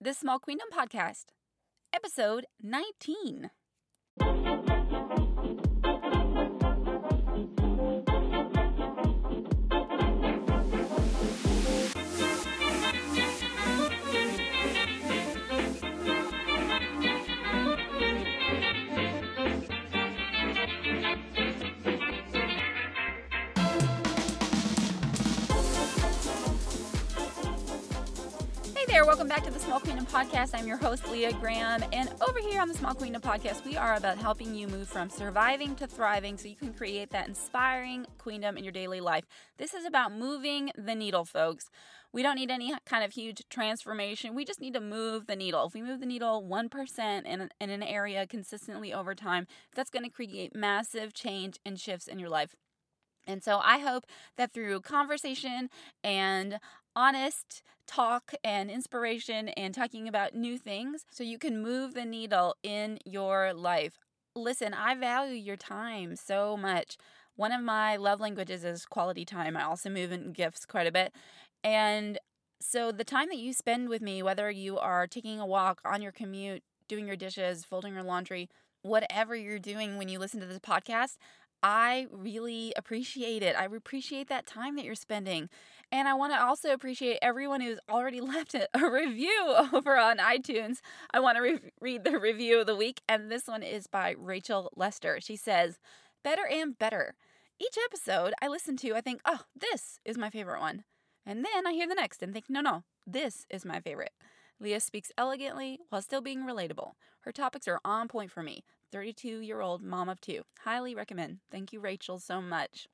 the Small Queendom Podcast, episode 19. Welcome back to the Small Queendom Podcast. I'm your host, Leah Graham. And over here on the Small Queendom Podcast, we are about helping you move from surviving to thriving so you can create that inspiring queendom in your daily life. This is about moving the needle, folks. We don't need any kind of huge transformation. We just need to move the needle. If we move the needle 1% in, in an area consistently over time, that's going to create massive change and shifts in your life. And so I hope that through conversation and honest talk and inspiration and talking about new things, so you can move the needle in your life. Listen, I value your time so much. One of my love languages is quality time. I also move in gifts quite a bit. And so the time that you spend with me, whether you are taking a walk, on your commute, doing your dishes, folding your laundry, whatever you're doing when you listen to this podcast, I really appreciate it. I appreciate that time that you're spending. And I want to also appreciate everyone who's already left a review over on iTunes. I want to re- read the review of the week, and this one is by Rachel Lester. She says, Better and better. Each episode I listen to, I think, oh, this is my favorite one. And then I hear the next and think, no, no, this is my favorite. Leah speaks elegantly while still being relatable. Her topics are on point for me. 32 year old mom of two. Highly recommend. Thank you, Rachel, so much.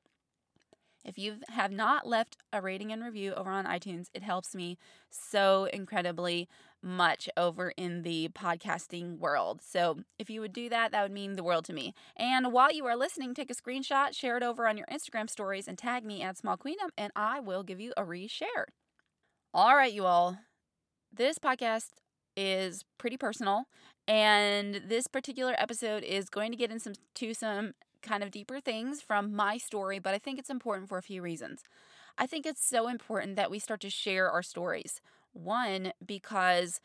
If you have not left a rating and review over on iTunes, it helps me so incredibly much over in the podcasting world. So if you would do that, that would mean the world to me. And while you are listening, take a screenshot, share it over on your Instagram stories, and tag me at Small Queendom, and I will give you a reshare. All right, you all. This podcast is pretty personal, and this particular episode is going to get into some, some kind of deeper things from my story, but I think it's important for a few reasons. I think it's so important that we start to share our stories. One, because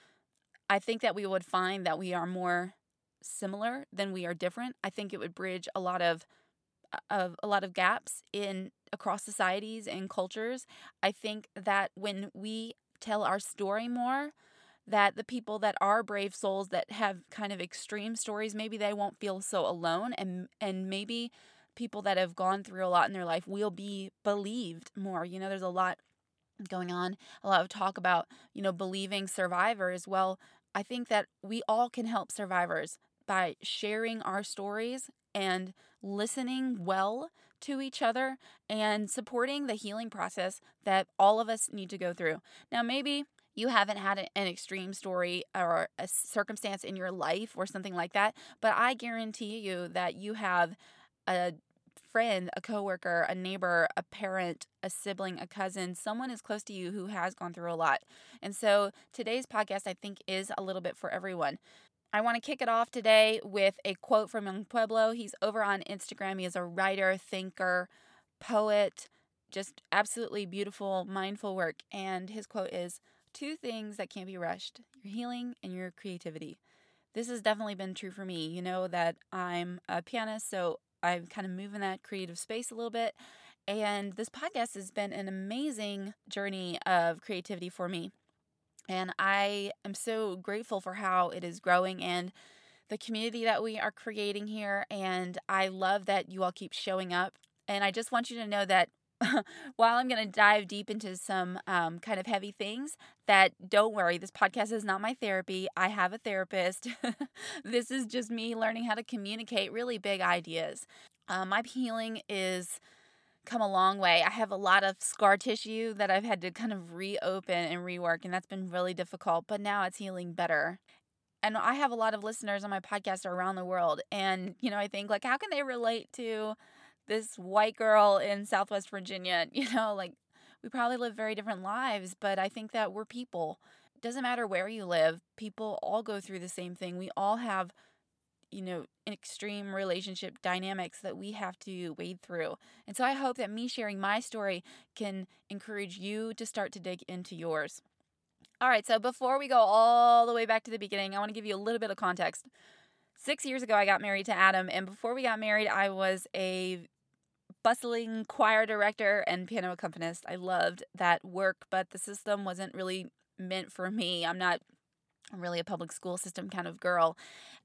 I think that we would find that we are more similar than we are different. I think it would bridge a lot of of a lot of gaps in across societies and cultures. I think that when we tell our story more, that the people that are brave souls that have kind of extreme stories maybe they won't feel so alone and and maybe people that have gone through a lot in their life will be believed more. You know there's a lot going on a lot of talk about you know believing survivors. Well i think that we all can help survivors by sharing our stories and listening well to each other and supporting the healing process that all of us need to go through. Now maybe you haven't had an extreme story or a circumstance in your life or something like that, but I guarantee you that you have a friend, a coworker, a neighbor, a parent, a sibling, a cousin, someone is close to you who has gone through a lot. And so today's podcast I think is a little bit for everyone. I want to kick it off today with a quote from Yung Pueblo. He's over on Instagram. He is a writer, thinker, poet, just absolutely beautiful, mindful work. And his quote is two things that can't be rushed your healing and your creativity. This has definitely been true for me. You know that I'm a pianist, so I'm kind of moving that creative space a little bit. And this podcast has been an amazing journey of creativity for me. And I am so grateful for how it is growing and the community that we are creating here. And I love that you all keep showing up. And I just want you to know that while I'm going to dive deep into some um, kind of heavy things, that don't worry, this podcast is not my therapy. I have a therapist. this is just me learning how to communicate really big ideas. Um, my healing is come a long way. I have a lot of scar tissue that I've had to kind of reopen and rework, and that's been really difficult, but now it's healing better. And I have a lot of listeners on my podcast around the world. And, you know, I think, like, how can they relate to this white girl in Southwest Virginia. You know, like we probably live very different lives, but I think that we're people. It doesn't matter where you live, people all go through the same thing. We all have, you know, extreme relationship dynamics that we have to wade through. And so I hope that me sharing my story can encourage you to start to dig into yours. All right, so before we go all the way back to the beginning, I want to give you a little bit of context. Six years ago, I got married to Adam, and before we got married, I was a bustling choir director and piano accompanist. I loved that work, but the system wasn't really meant for me. I'm not really a public school system kind of girl.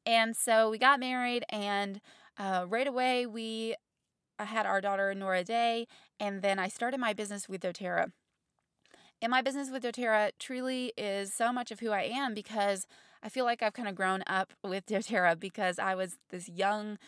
And so we got married, and uh, right away, we had our daughter, Nora Day, and then I started my business with doTERRA. And my business with doTERRA truly is so much of who I am because I feel like I've kind of grown up with doTERRA because I was this young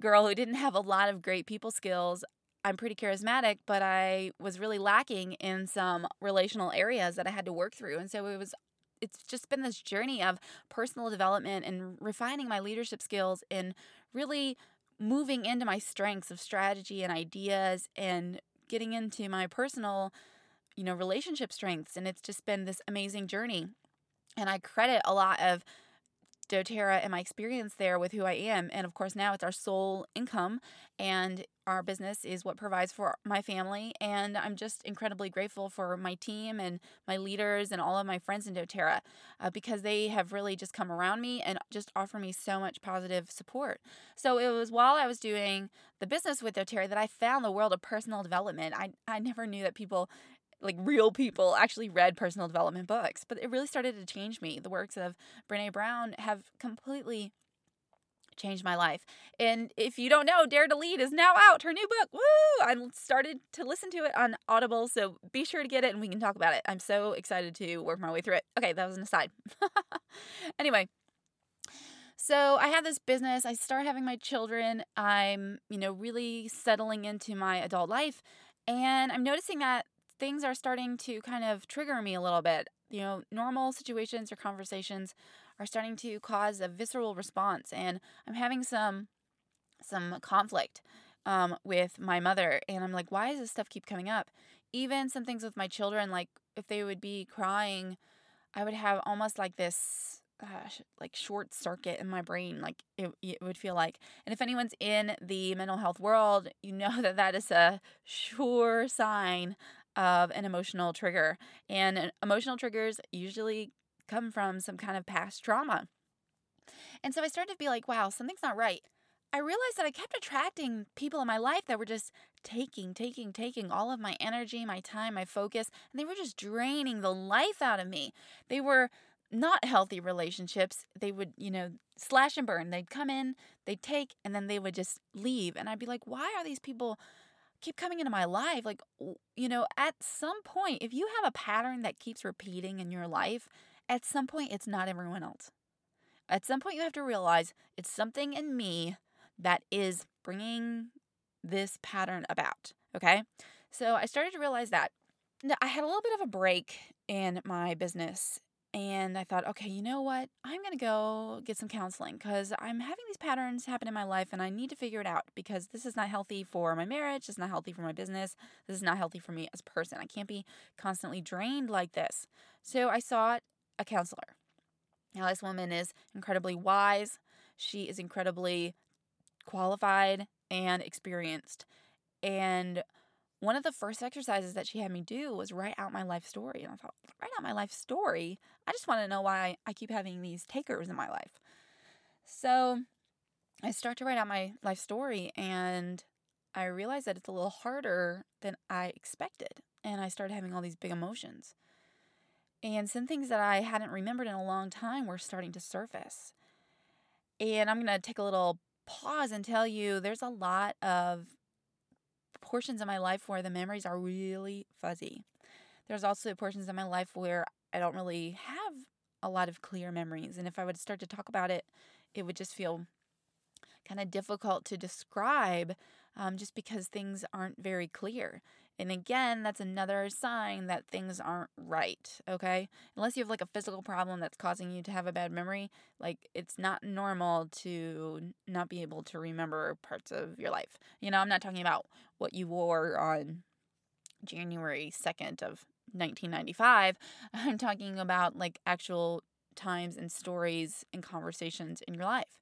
girl who didn't have a lot of great people skills. I'm pretty charismatic, but I was really lacking in some relational areas that I had to work through. And so it was it's just been this journey of personal development and refining my leadership skills and really moving into my strengths of strategy and ideas and getting into my personal you know, relationship strengths. And it's just been this amazing journey. And I credit a lot of doTERRA and my experience there with who I am. And of course, now it's our sole income, and our business is what provides for my family. And I'm just incredibly grateful for my team and my leaders and all of my friends in doTERRA uh, because they have really just come around me and just offer me so much positive support. So it was while I was doing the business with doTERRA that I found the world of personal development. I, I never knew that people like real people actually read personal development books. But it really started to change me. The works of Brene Brown have completely changed my life. And if you don't know, Dare to Lead is now out. Her new book. Woo! I started to listen to it on Audible, so be sure to get it and we can talk about it. I'm so excited to work my way through it. Okay, that was an aside. anyway, so I have this business. I start having my children. I'm, you know, really settling into my adult life. And I'm noticing that things are starting to kind of trigger me a little bit. You know, normal situations or conversations are starting to cause a visceral response, and I'm having some some conflict um, with my mother, and I'm like, why does this stuff keep coming up? Even some things with my children, like if they would be crying, I would have almost like this uh, like short circuit in my brain like it, it would feel like and if anyone's in the mental health world you know that that is a sure sign of an emotional trigger. And uh, emotional triggers usually come from some kind of past trauma. And so I started to be like, wow, something's not right. I realized that I kept attracting people in my life that were just taking, taking, taking all of my energy, my time, my focus, and they were just draining the life out of me. They were not healthy relationships. They would, you know, slash and burn. They'd come in, they'd take, and then they would just leave. And I'd be like, why are these people keep coming into my life like you know at some point if you have a pattern that keeps repeating in your life at some point it's not everyone else. At some point you have to realize it's something in me that is bringing this pattern about okay? So i started to realize that. I had a little bit of a break in my business and I thought, okay, you know what? I'm going to go get some counseling because I'm having these patterns happen in my life and I need to figure it out because this is not healthy for my marriage. It's not healthy for my business. This is not healthy for me as a person. I can't be constantly drained like this. So I sought a counselor. Now, this woman is incredibly wise, she is incredibly qualified and experienced. And one of the first exercises that she had me do was write out my life story. And I thought, write out my life story? I just want to know why I keep having these takers in my life. So I start to write out my life story and I realized that it's a little harder than I expected. And I started having all these big emotions. And some things that I hadn't remembered in a long time were starting to surface. And I'm going to take a little pause and tell you there's a lot of portions of my life where the memories are really fuzzy. There's also portions of my life where I don't really have a lot of clear memories. And if I would start to talk about it, it would just feel kind of difficult to describe um, just because things aren't very clear. And again, that's another sign that things aren't right, okay? Unless you have like a physical problem that's causing you to have a bad memory, like it's not normal to not be able to remember parts of your life. You know, I'm not talking about what you wore on January 2nd of 1995. I'm talking about like actual times and stories and conversations in your life.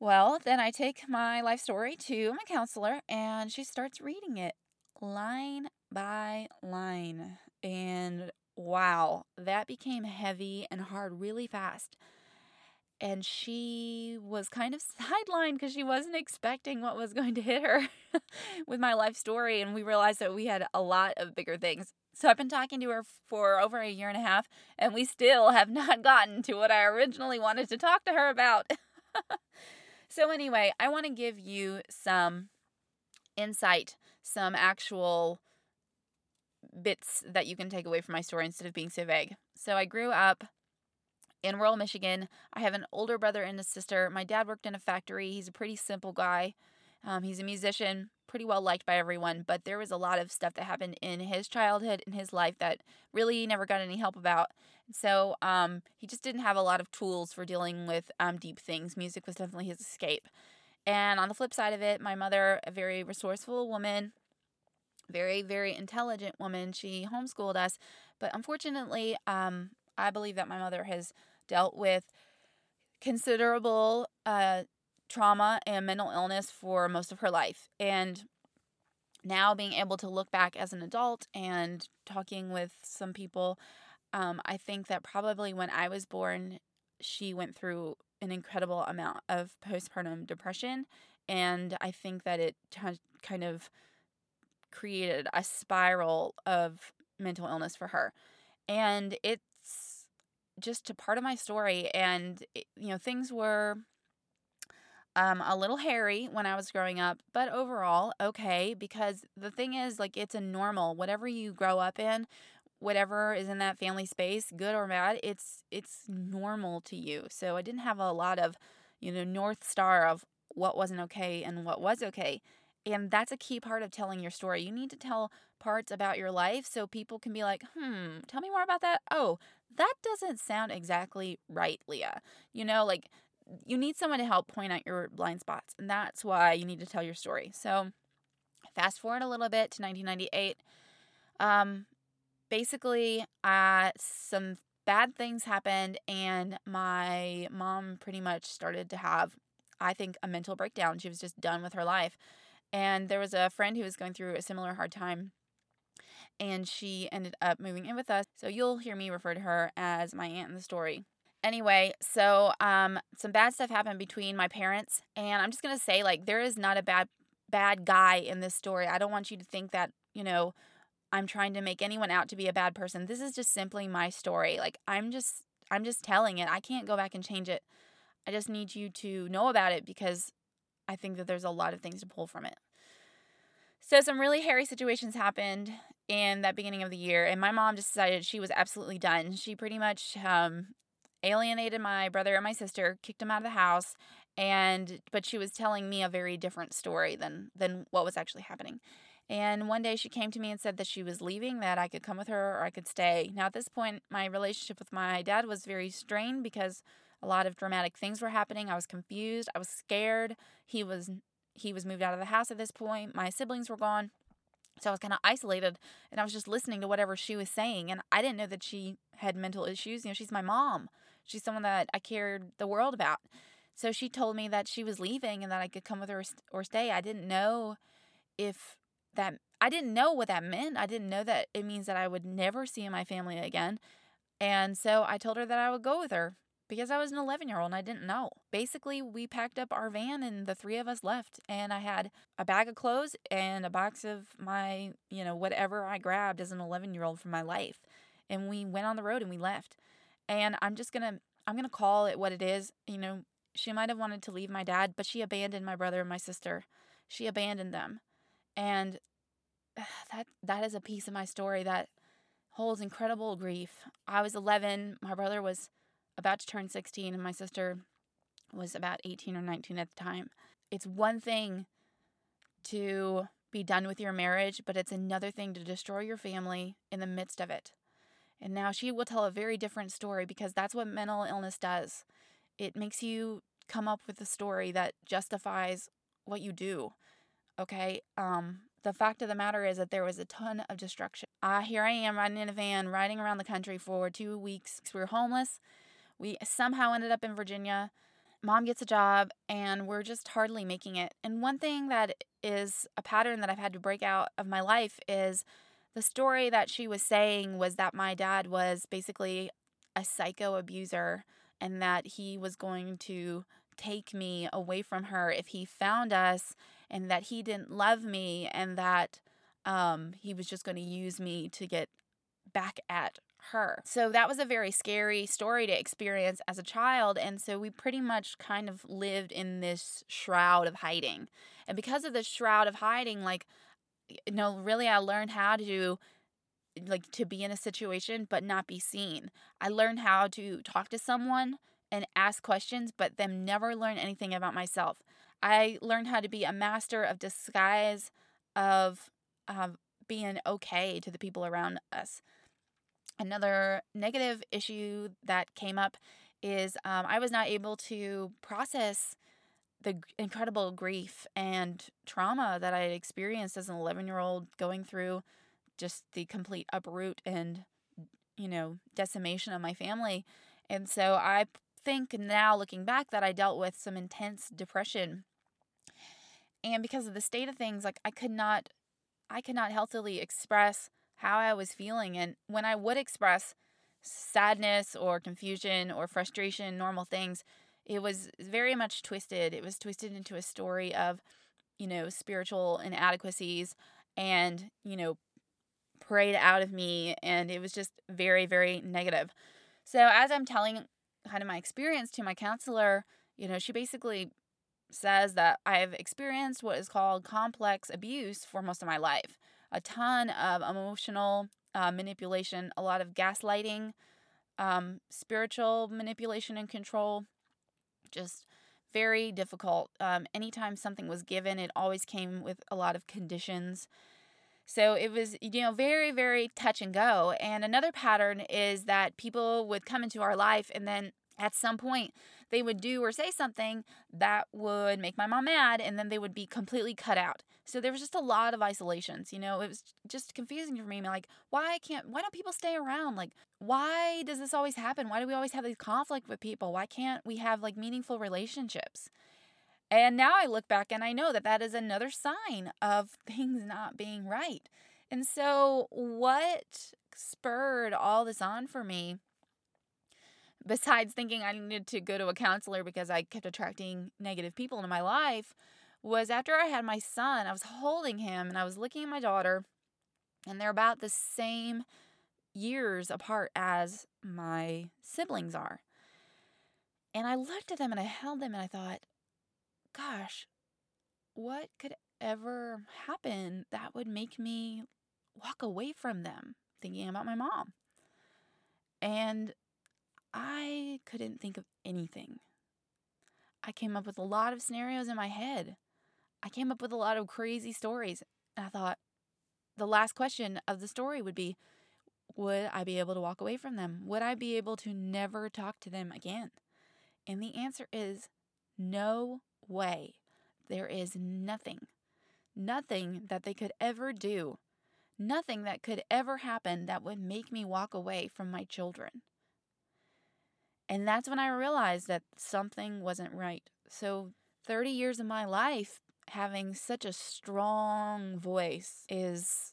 Well, then I take my life story to my counselor and she starts reading it line by line. And wow, that became heavy and hard really fast. And she was kind of sidelined because she wasn't expecting what was going to hit her with my life story. And we realized that we had a lot of bigger things. So I've been talking to her for over a year and a half, and we still have not gotten to what I originally wanted to talk to her about. so, anyway, I want to give you some insight, some actual bits that you can take away from my story instead of being so vague. So I grew up in rural Michigan. I have an older brother and a sister. My dad worked in a factory. He's a pretty simple guy. Um, he's a musician, pretty well liked by everyone, but there was a lot of stuff that happened in his childhood, in his life, that really never got any help about. So um, he just didn't have a lot of tools for dealing with um, deep things. Music was definitely his escape. And on the flip side of it, my mother, a very resourceful woman, very, very intelligent woman. She homeschooled us, but unfortunately, um, I believe that my mother has dealt with considerable uh, trauma and mental illness for most of her life. And now being able to look back as an adult and talking with some people, um, I think that probably when I was born, she went through an incredible amount of postpartum depression. And I think that it t- kind of created a spiral of mental illness for her. And it's just a part of my story. And, it, you know, things were um, a little hairy when I was growing up, but overall, okay. Because the thing is, like, it's a normal, whatever you grow up in, whatever is in that family space, good or bad, it's it's normal to you. So I didn't have a lot of, you know, north star of what wasn't okay and what was okay. And that's a key part of telling your story. You need to tell parts about your life so people can be like, hmm, tell me more about that. Oh, that doesn't sound exactly right, Leah. You know, like you need someone to help point out your blind spots. And that's why you need to tell your story. So, fast forward a little bit to 1998. Um, basically, uh, some bad things happened, and my mom pretty much started to have, I think, a mental breakdown. She was just done with her life. And there was a friend who was going through a similar hard time. And she ended up moving in with us. So you'll hear me refer to her as my aunt in the story. Anyway, so um, some bad stuff happened between my parents, and I'm just gonna say, like, there is not a bad bad guy in this story. I don't want you to think that, you know, I'm trying to make anyone out to be a bad person. This is just simply my story. Like, I'm just I'm just telling it. I can't go back and change it. I just need you to know about it because I think that there's a lot of things to pull from it. So, some really hairy situations happened in that beginning of the year, and my mom just decided she was absolutely done. She pretty much um, alienated my brother and my sister, kicked them out of the house, and but she was telling me a very different story than than what was actually happening. And one day she came to me and said that she was leaving, that I could come with her or I could stay. Now, at this point, my relationship with my dad was very strained because a lot of dramatic things were happening. I was confused. I was scared. He was he was moved out of the house at this point. My siblings were gone. So I was kind of isolated and I was just listening to whatever she was saying and I didn't know that she had mental issues. You know, she's my mom. She's someone that I cared the world about. So she told me that she was leaving and that I could come with her or stay. I didn't know if that I didn't know what that meant. I didn't know that it means that I would never see my family again. And so I told her that I would go with her because I was an 11 year old and I didn't know. Basically, we packed up our van and the three of us left. And I had a bag of clothes and a box of my, you know, whatever I grabbed as an 11 year old from my life. And we went on the road and we left. And I'm just going to, I'm going to call it what it is. You know, she might have wanted to leave my dad, but she abandoned my brother and my sister. She abandoned them. And that that is a piece of my story that holds incredible grief. I was 11, my brother was about to turn 16, and my sister was about 18 or 19 at the time. It's one thing to be done with your marriage, but it's another thing to destroy your family in the midst of it. And now she will tell a very different story because that's what mental illness does. It makes you come up with a story that justifies what you do. Okay? Um the fact of the matter is that there was a ton of destruction. Uh, here I am riding in a van, riding around the country for two weeks. We were homeless we somehow ended up in Virginia. Mom gets a job, and we're just hardly making it. And one thing that is a pattern that I've had to break out of my life is the story that she was saying was that my dad was basically a psycho abuser and that he was going to take me away from her if he found us and that he didn't love me and that um, he was just going to use me to get back at her. So that was a very scary story to experience as a child. And so we pretty much kind of lived in this shroud of hiding. And because of this shroud of hiding, like, you know, really I learned how to like to be in a situation but not be seen. I learned how to talk to someone and ask questions but then never learn anything about myself. I learned how to be a master of disguise of of being okay to the people around us. Another negative issue that came up is um, I was not able to process the incredible grief and trauma that I had experienced as an 11 year old going through just the complete uproot and, you know, decimation of my family. And so I think now looking back that I dealt with some intense depression. And because of the state of things, like I could not I could not healthily express how I was feeling. And when I would express sadness or confusion or frustration, normal things, it was very much twisted. It was twisted into a story of, you know, spiritual inadequacies and, you know, prayed out of me. And it was just very, very negative. So as I'm telling kind of my experience to my counselor, you know, she basically says that I've experienced what is called complex abuse for most of my life. A ton of emotional uh, manipulation, a lot of gaslighting, um, spiritual manipulation and control. Just very difficult. Um, anytime something was given, it always came with a lot of conditions. So it was, you know, very, very touch and go. And another pattern is that people would come into our life and then at some point they would do or say something that would make my mom mad and then they would be completely cut out. So there was just a lot of isolations you know? It was just confusing for me like why can't why don't people stay around? Like why does this always happen? Why do we always have these conflict with people? Why can't we have like meaningful relationships and now i look back and i know that that is another sign of things not being right and so what spurred all this on for me besides thinking I needed to go to a counselor because I kept attracting negative people into my life, was after I had my son, I was holding him and I was looking at my daughter, and they're about the same years apart as my siblings are. And I looked at them and I held them and I thought, gosh, what could ever happen that would make me walk away from them thinking about my mom? And I couldn't think of anything. I came up with a lot of scenarios in my head. I came up with a lot of crazy stories. And I thought the last question of the story would be Would I be able to walk away from them? Would I be able to never talk to them again? And the answer is no way. There is nothing, nothing that they could ever do, nothing that could ever happen that would make me walk away from my children. And that's when I realized that something wasn't right. So, 30 years of my life having such a strong voice is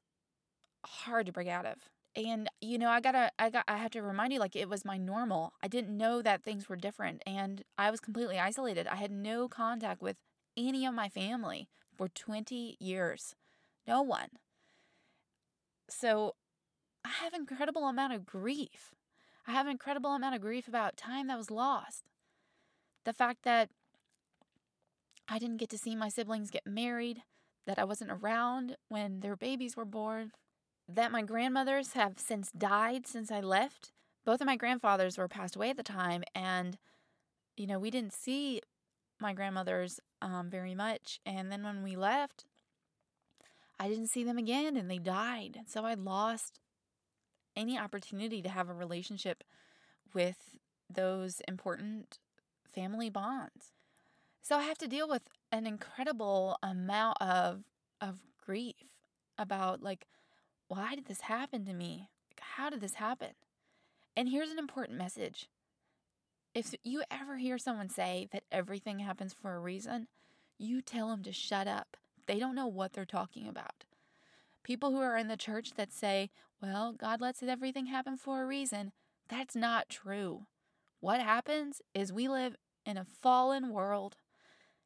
hard to break out of. And you know, I got to I got I have to remind you like it was my normal. I didn't know that things were different and I was completely isolated. I had no contact with any of my family for 20 years. No one. So, I have incredible amount of grief I have incredible amount of grief about time that was lost. The fact that I didn't get to see my siblings get married, that I wasn't around when their babies were born, that my grandmothers have since died since I left. Both of my grandfathers were passed away at the time, and you know, we didn't see my grandmothers um, very much. And then when we left, I didn't see them again, and they died. So I lost any opportunity to have a relationship with those important family bonds. So I have to deal with an incredible amount of of grief about like why did this happen to me? How did this happen? And here's an important message. If you ever hear someone say that everything happens for a reason, you tell them to shut up. They don't know what they're talking about. People who are in the church that say, well, God lets everything happen for a reason. That's not true. What happens is we live in a fallen world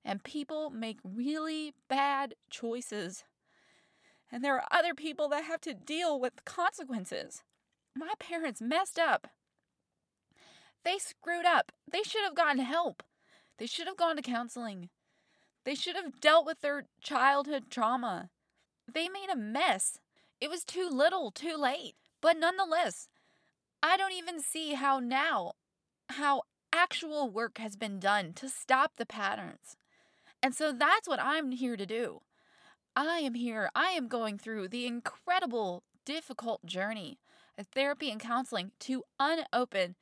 and people make really bad choices. And there are other people that have to deal with consequences. My parents messed up. They screwed up. They should have gotten help. They should have gone to counseling. They should have dealt with their childhood trauma. They made a mess. It was too little, too late. But nonetheless, I don't even see how now, how actual work has been done to stop the patterns. And so that's what I'm here to do. I am here, I am going through the incredible, difficult journey of therapy and counseling to unopen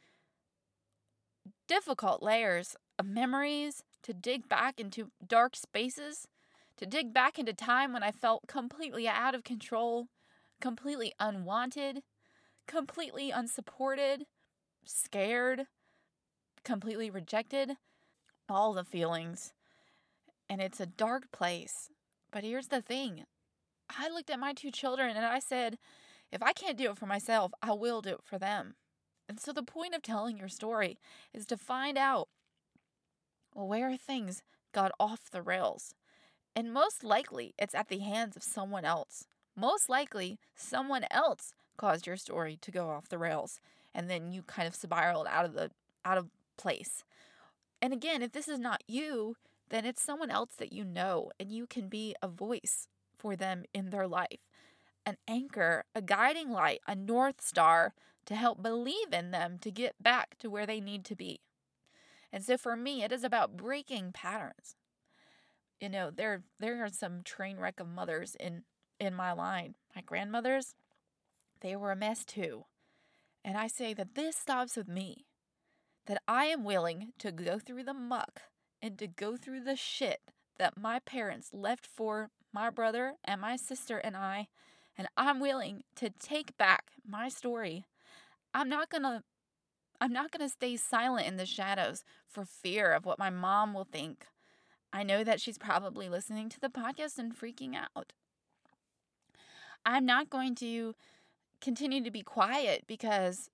difficult layers of memories, to dig back into dark spaces, to dig back into time when I felt completely out of control, completely unwanted, completely unsupported, scared, completely rejected, all the feelings. And it's a dark place. But here's the thing I looked at my two children and I said, if I can't do it for myself, I will do it for them. And so the point of telling your story is to find out where things got off the rails. And most likely, it's at the hands of someone else. Most likely, someone else caused your story to go off the rails, and then you kind of spiraled out of the out of place. And again, if this is not you, then it's someone else that you know, and you can be a voice for them in their life an anchor, a guiding light, a north star to help believe in them to get back to where they need to be. And so for me, it is about breaking patterns. You know, there there are some train wreck of mothers in in my line. My grandmothers, they were a mess too. And I say that this stops with me. That I am willing to go through the muck and to go through the shit that my parents left for my brother and my sister and I and I'm willing to take back my story. I'm not going to I'm not going to stay silent in the shadows for fear of what my mom will think. I know that she's probably listening to the podcast and freaking out. I'm not going to continue to be quiet because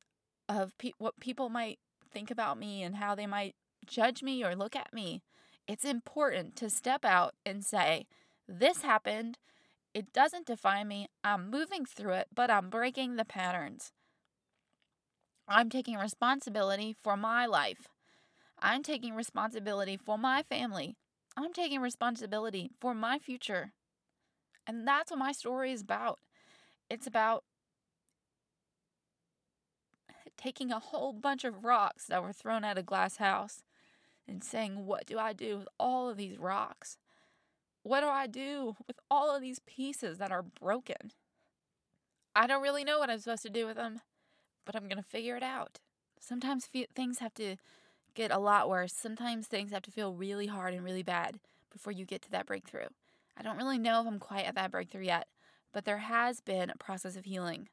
of pe- what people might think about me and how they might judge me or look at me. It's important to step out and say, This happened. It doesn't define me. I'm moving through it, but I'm breaking the patterns. I'm taking responsibility for my life. I'm taking responsibility for my family. I'm taking responsibility for my future. And that's what my story is about. It's about taking a whole bunch of rocks that were thrown at a glass house and saying, What do I do with all of these rocks? What do I do with all of these pieces that are broken? I don't really know what I'm supposed to do with them, but I'm going to figure it out. Sometimes things have to get a lot worse. Sometimes things have to feel really hard and really bad before you get to that breakthrough. I don't really know if I'm quite at that breakthrough yet, but there has been a process of healing.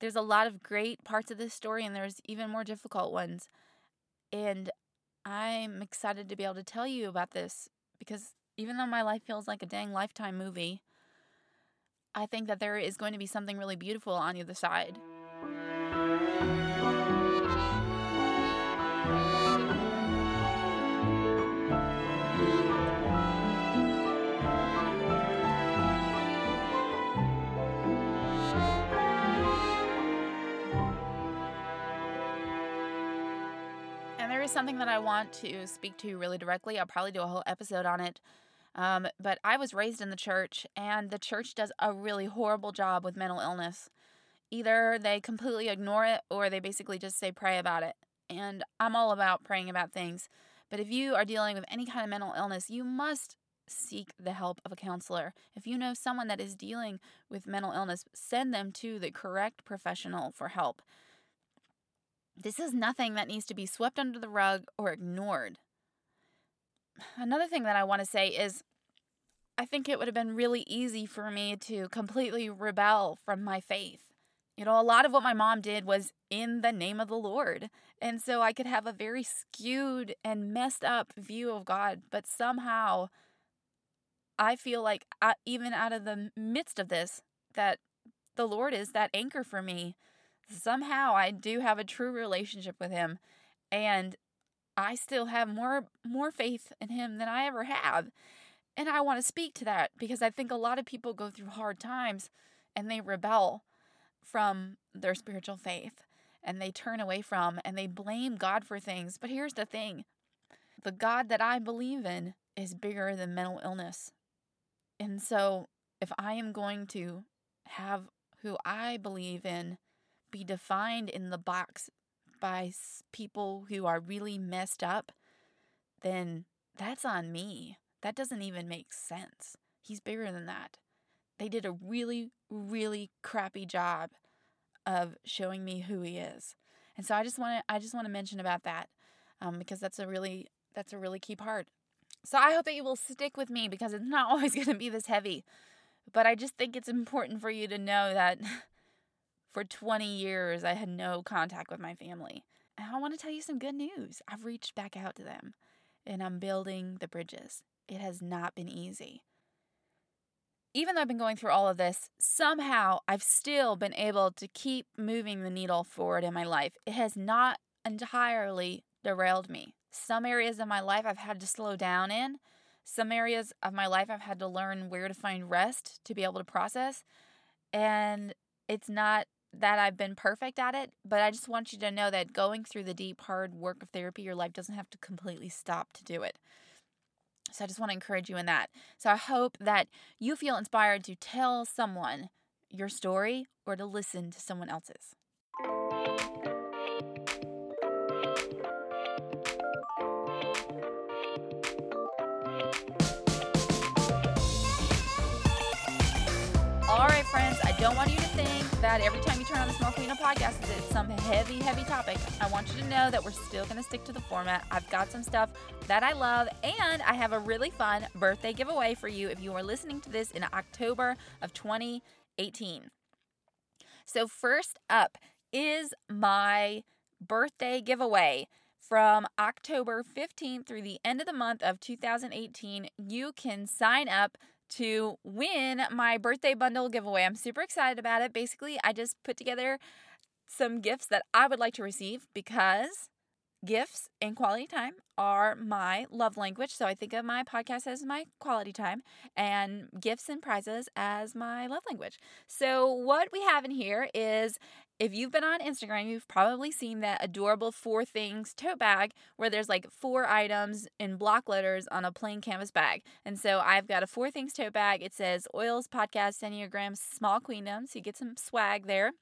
There's a lot of great parts of this story, and there's even more difficult ones. And I'm excited to be able to tell you about this because even though my life feels like a dang lifetime movie, I think that there is going to be something really beautiful on the other side. Is something that I want to speak to really directly. I'll probably do a whole episode on it. Um, but I was raised in the church, and the church does a really horrible job with mental illness. Either they completely ignore it or they basically just say, pray about it. And I'm all about praying about things. But if you are dealing with any kind of mental illness, you must seek the help of a counselor. If you know someone that is dealing with mental illness, send them to the correct professional for help. This is nothing that needs to be swept under the rug or ignored. Another thing that I want to say is I think it would have been really easy for me to completely rebel from my faith. You know, a lot of what my mom did was in the name of the Lord. And so I could have a very skewed and messed up view of God, but somehow I feel like I, even out of the midst of this, that the Lord is that anchor for me. Somehow I do have a true relationship with him and I still have more more faith in him than I ever have. And I want to speak to that because I think a lot of people go through hard times and they rebel from their spiritual faith and they turn away from and they blame God for things. But here's the thing the God that I believe in is bigger than mental illness. And so if I am going to have who I believe in be defined in the box by people who are really messed up, then that's on me. That doesn't even make sense. He's bigger than that. They did a really, really crappy job of showing me who he is. And so I just want to I just want to mention about that um, because that's a really that's a really key part. So I hope that you will stick with me because it's not always going to be this heavy. But I just think it's important for you to know that for 20 years I had no contact with my family. And I want to tell you some good news. I've reached back out to them and I'm building the bridges. It has not been easy. Even though I've been going through all of this, somehow I've still been able to keep moving the needle forward in my life. It has not entirely derailed me. Some areas of my life I've had to slow down in. Some areas of my life I've had to learn where to find rest to be able to process. And it's not that I've been perfect at it, but I just want you to know that going through the deep, hard work of therapy, your life doesn't have to completely stop to do it. So I just want to encourage you in that. So I hope that you feel inspired to tell someone your story or to listen to someone else's. Don't want you to think that every time you turn on the Small Queen podcast, it's some heavy, heavy topic. I want you to know that we're still going to stick to the format. I've got some stuff that I love, and I have a really fun birthday giveaway for you if you are listening to this in October of 2018. So, first up is my birthday giveaway from October 15th through the end of the month of 2018. You can sign up to win my birthday bundle giveaway. I'm super excited about it. Basically, I just put together some gifts that I would like to receive because gifts and quality time are my love language. So I think of my podcast as my quality time and gifts and prizes as my love language. So what we have in here is if you've been on Instagram, you've probably seen that adorable four things tote bag where there's like four items in block letters on a plain canvas bag. And so I've got a four things tote bag. It says Oils Podcast Enneagram Small Queendom. So you get some swag there.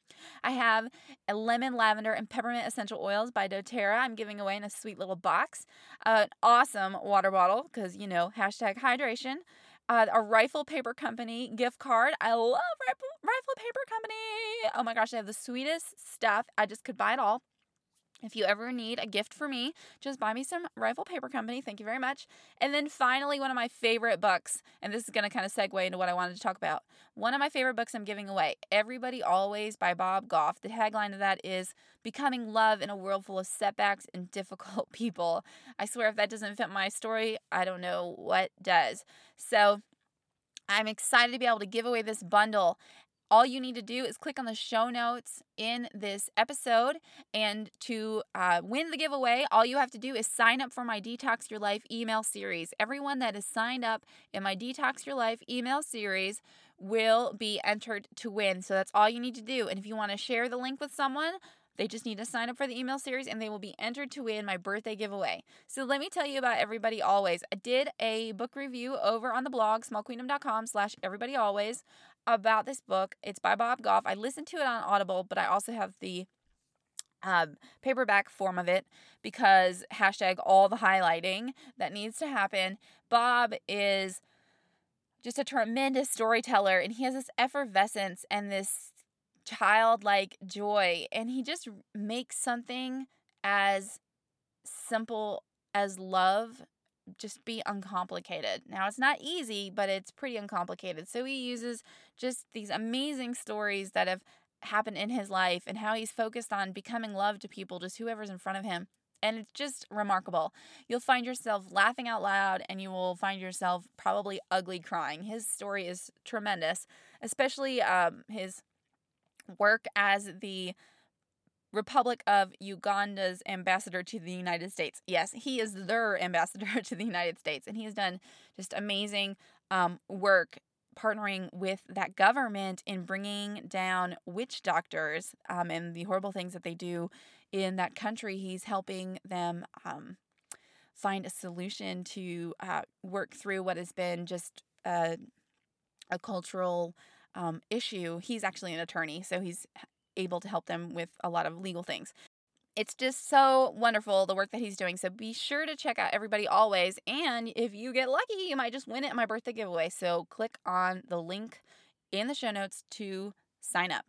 I have a lemon, lavender, and peppermint essential oils by doTERRA. I'm giving away in a sweet little box. Uh, an awesome water bottle because, you know, hashtag hydration uh, a Rifle Paper Company gift card. I love Rifle, Rifle Paper Company. Oh my gosh, they have the sweetest stuff. I just could buy it all. If you ever need a gift for me, just buy me some Rifle Paper Company. Thank you very much. And then finally, one of my favorite books, and this is going to kind of segue into what I wanted to talk about. One of my favorite books I'm giving away, Everybody Always by Bob Goff. The tagline of that is Becoming Love in a World Full of Setbacks and Difficult People. I swear, if that doesn't fit my story, I don't know what does. So, I'm excited to be able to give away this bundle all you need to do is click on the show notes in this episode. And to uh, win the giveaway, all you have to do is sign up for my Detox Your Life email series. Everyone that is signed up in my Detox Your Life email series will be entered to win. So that's all you need to do. And if you want to share the link with someone, they just need to sign up for the email series and they will be entered to win my birthday giveaway. So let me tell you about Everybody Always. I did a book review over on the blog, smallqueendom.com slash everybody always about this book. It's by Bob Goff. I listened to it on Audible, but I also have the um, paperback form of it because hashtag all the highlighting that needs to happen. Bob is just a tremendous storyteller and he has this effervescence and this childlike joy and he just makes something as simple as love just be uncomplicated. Now, it's not easy, but it's pretty uncomplicated. So he uses just these amazing stories that have happened in his life and how he's focused on becoming love to people, just whoever's in front of him. and it's just remarkable. You'll find yourself laughing out loud and you will find yourself probably ugly crying. His story is tremendous, especially um, his work as the Republic of Uganda's ambassador to the United States. Yes, he is their ambassador to the United States, and he has done just amazing um, work partnering with that government in bringing down witch doctors um, and the horrible things that they do in that country. He's helping them um, find a solution to uh, work through what has been just a, a cultural um, issue. He's actually an attorney, so he's able to help them with a lot of legal things. It's just so wonderful the work that he's doing. So be sure to check out everybody always. And if you get lucky, you might just win it in my birthday giveaway. So click on the link in the show notes to sign up.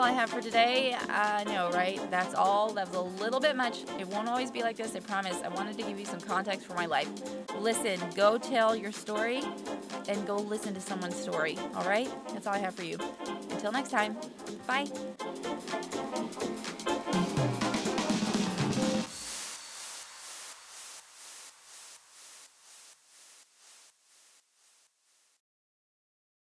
All I have for today. I know, right? That's all. That was a little bit much. It won't always be like this, I promise. I wanted to give you some context for my life. Listen, go tell your story and go listen to someone's story, all right? That's all I have for you. Until next time, bye.